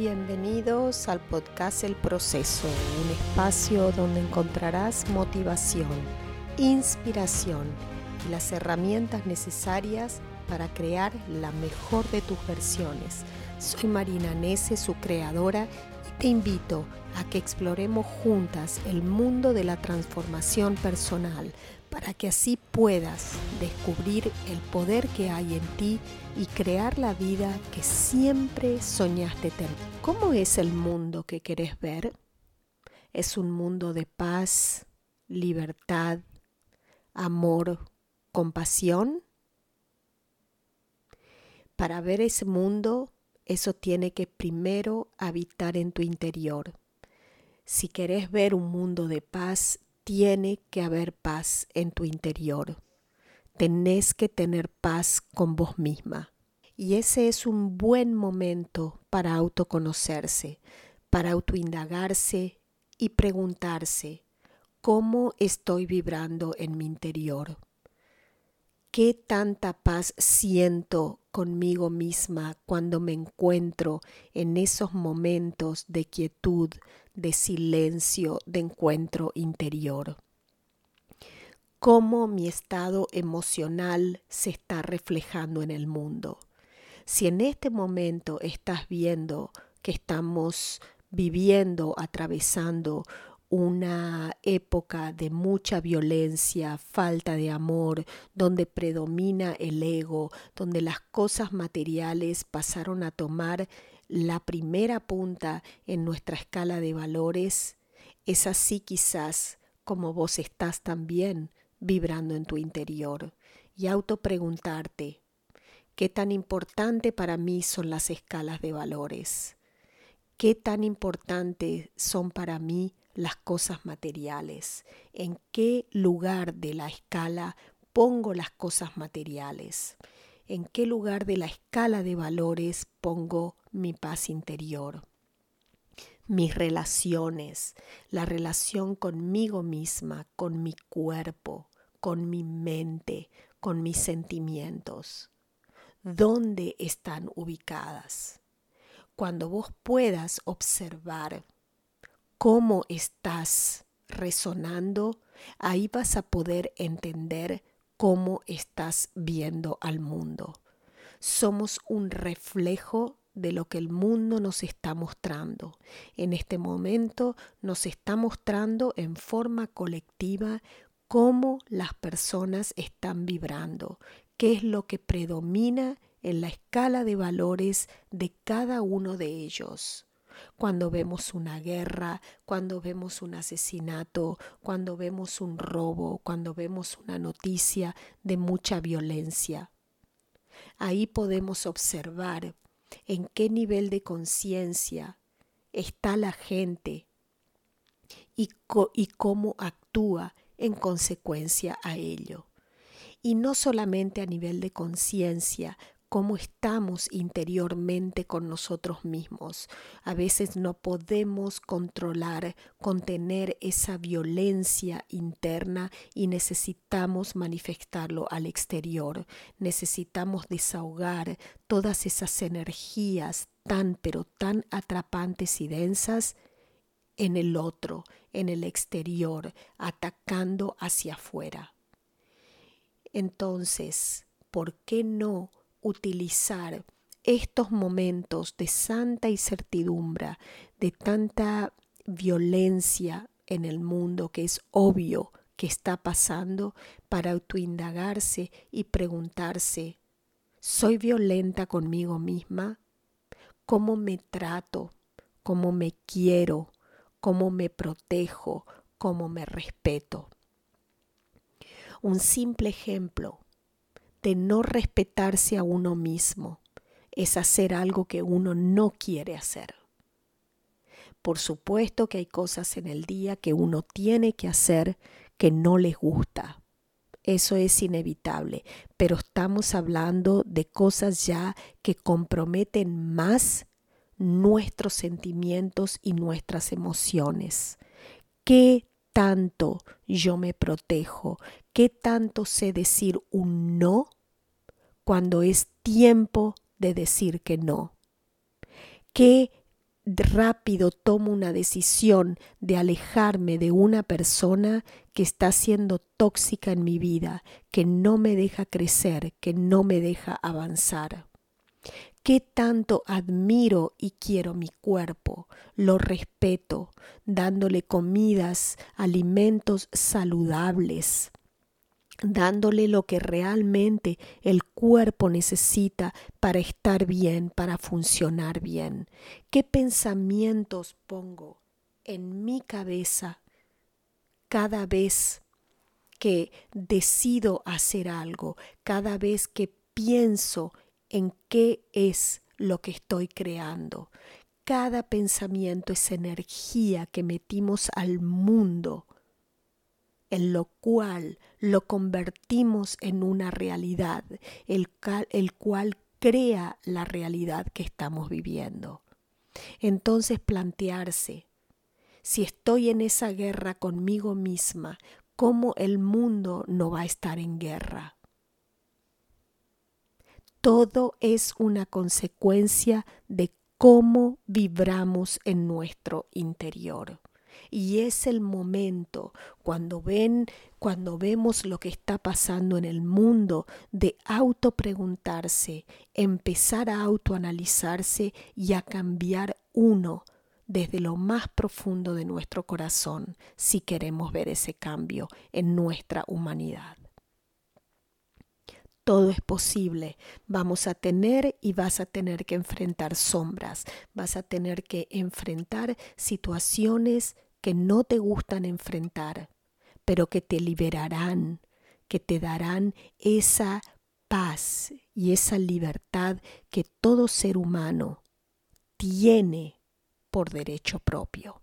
Bienvenidos al podcast El Proceso, un espacio donde encontrarás motivación, inspiración y las herramientas necesarias para crear la mejor de tus versiones. Soy Marina Nese, su creadora, y te invito a que exploremos juntas el mundo de la transformación personal para que así puedas descubrir el poder que hay en ti y crear la vida que siempre soñaste tener. ¿Cómo es el mundo que querés ver? ¿Es un mundo de paz, libertad, amor, compasión? Para ver ese mundo, eso tiene que primero habitar en tu interior. Si querés ver un mundo de paz, tiene que haber paz en tu interior. Tenés que tener paz con vos misma. Y ese es un buen momento para autoconocerse, para autoindagarse y preguntarse, ¿cómo estoy vibrando en mi interior? ¿Qué tanta paz siento conmigo misma cuando me encuentro en esos momentos de quietud, de silencio, de encuentro interior. Cómo mi estado emocional se está reflejando en el mundo. Si en este momento estás viendo que estamos viviendo, atravesando una época de mucha violencia, falta de amor, donde predomina el ego, donde las cosas materiales pasaron a tomar la primera punta en nuestra escala de valores, es así quizás como vos estás también vibrando en tu interior y autopreguntarte, ¿qué tan importante para mí son las escalas de valores? ¿Qué tan importante son para mí las cosas materiales? ¿En qué lugar de la escala pongo las cosas materiales? en qué lugar de la escala de valores pongo mi paz interior, mis relaciones, la relación conmigo misma, con mi cuerpo, con mi mente, con mis sentimientos. ¿Dónde están ubicadas? Cuando vos puedas observar cómo estás resonando, ahí vas a poder entender cómo estás viendo al mundo. Somos un reflejo de lo que el mundo nos está mostrando. En este momento nos está mostrando en forma colectiva cómo las personas están vibrando, qué es lo que predomina en la escala de valores de cada uno de ellos cuando vemos una guerra, cuando vemos un asesinato, cuando vemos un robo, cuando vemos una noticia de mucha violencia. Ahí podemos observar en qué nivel de conciencia está la gente y, y cómo actúa en consecuencia a ello. Y no solamente a nivel de conciencia, cómo estamos interiormente con nosotros mismos. A veces no podemos controlar, contener esa violencia interna y necesitamos manifestarlo al exterior. Necesitamos desahogar todas esas energías tan pero tan atrapantes y densas en el otro, en el exterior, atacando hacia afuera. Entonces, ¿por qué no utilizar estos momentos de santa incertidumbre, de tanta violencia en el mundo que es obvio que está pasando para autoindagarse y preguntarse, ¿soy violenta conmigo misma? ¿Cómo me trato? ¿Cómo me quiero? ¿Cómo me protejo? ¿Cómo me respeto? Un simple ejemplo de no respetarse a uno mismo es hacer algo que uno no quiere hacer. Por supuesto que hay cosas en el día que uno tiene que hacer que no les gusta. Eso es inevitable, pero estamos hablando de cosas ya que comprometen más nuestros sentimientos y nuestras emociones. ¿Qué tanto yo me protejo? ¿Qué tanto sé decir un no cuando es tiempo de decir que no? ¿Qué rápido tomo una decisión de alejarme de una persona que está siendo tóxica en mi vida, que no me deja crecer, que no me deja avanzar. Qué tanto admiro y quiero mi cuerpo, lo respeto, dándole comidas, alimentos saludables, dándole lo que realmente el cuerpo necesita para estar bien, para funcionar bien. ¿Qué pensamientos pongo en mi cabeza cada vez que decido hacer algo, cada vez que pienso en qué es lo que estoy creando? Cada pensamiento es energía que metimos al mundo en lo cual lo convertimos en una realidad, el, el cual crea la realidad que estamos viviendo. Entonces plantearse, si estoy en esa guerra conmigo misma, ¿cómo el mundo no va a estar en guerra? Todo es una consecuencia de cómo vibramos en nuestro interior. Y es el momento cuando ven, cuando vemos lo que está pasando en el mundo, de auto preguntarse, empezar a autoanalizarse y a cambiar uno desde lo más profundo de nuestro corazón si queremos ver ese cambio en nuestra humanidad. Todo es posible. Vamos a tener y vas a tener que enfrentar sombras, vas a tener que enfrentar situaciones que no te gustan enfrentar, pero que te liberarán, que te darán esa paz y esa libertad que todo ser humano tiene por derecho propio.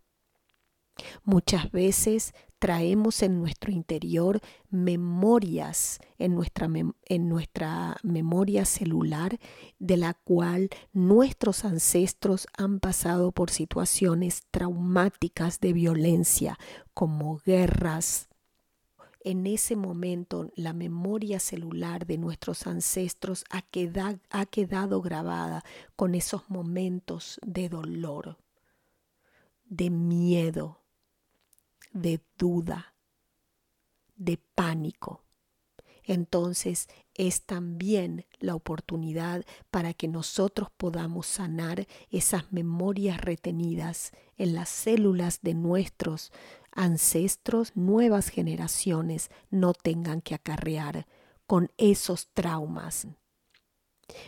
Muchas veces traemos en nuestro interior memorias, en nuestra, en nuestra memoria celular, de la cual nuestros ancestros han pasado por situaciones traumáticas de violencia, como guerras, en ese momento la memoria celular de nuestros ancestros ha, ha quedado grabada con esos momentos de dolor, de miedo, de duda, de pánico. Entonces es también la oportunidad para que nosotros podamos sanar esas memorias retenidas en las células de nuestros ancestros, nuevas generaciones no tengan que acarrear con esos traumas.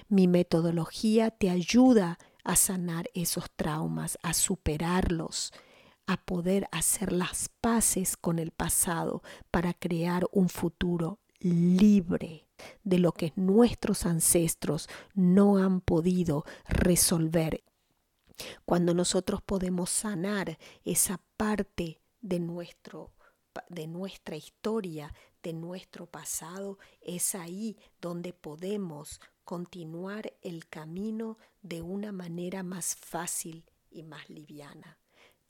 Mi metodología te ayuda a sanar esos traumas, a superarlos, a poder hacer las paces con el pasado para crear un futuro libre de lo que nuestros ancestros no han podido resolver. Cuando nosotros podemos sanar esa parte de nuestro de nuestra historia, de nuestro pasado, es ahí donde podemos continuar el camino de una manera más fácil y más liviana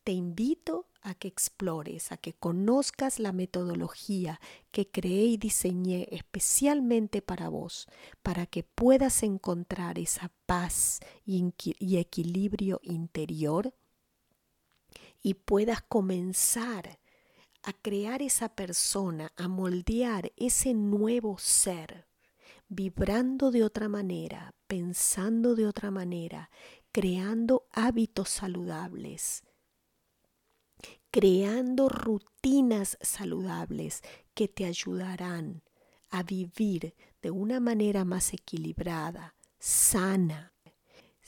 te invito a que explores, a que conozcas la metodología que creé y diseñé especialmente para vos, para que puedas encontrar esa paz y, equilibrio interior y puedas comenzar a crear esa persona, a moldear ese nuevo ser, vibrando de otra manera, pensando de otra manera, creando hábitos saludables creando rutinas saludables que te ayudarán a vivir de una manera más equilibrada, sana,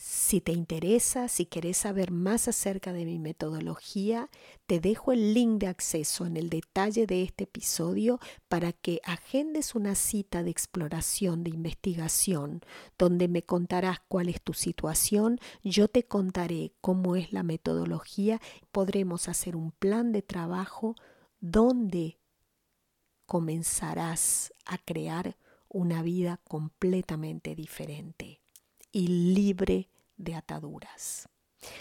si te interesa, si quieres saber más acerca de mi metodología, te dejo el link de acceso en el detalle de este episodio para que agendes una cita de exploración, de investigación, donde me contarás cuál es tu situación, yo te contaré cómo es la metodología, podremos hacer un plan de trabajo donde comenzarás a crear una vida completamente diferente y libre de ataduras.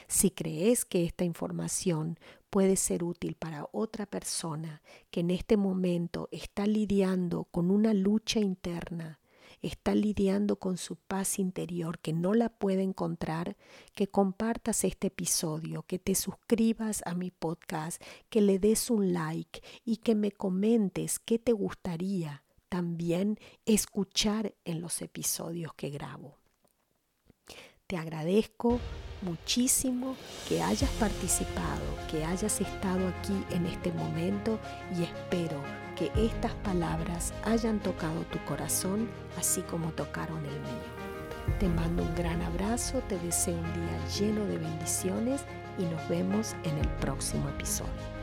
Si crees que esta información puede ser útil para otra persona que en este momento está lidiando con una lucha interna está lidiando con su paz interior, que no la puede encontrar, que compartas este episodio, que te suscribas a mi podcast, que le des un like y que me comentes qué te gustaría también escuchar en los episodios que grabo. Te agradezco muchísimo que hayas participado, que hayas estado aquí en este momento y espero que estas palabras hayan tocado tu corazón así como tocaron el mío. Te mando un gran abrazo, te deseo un día lleno de bendiciones y nos vemos en el próximo episodio.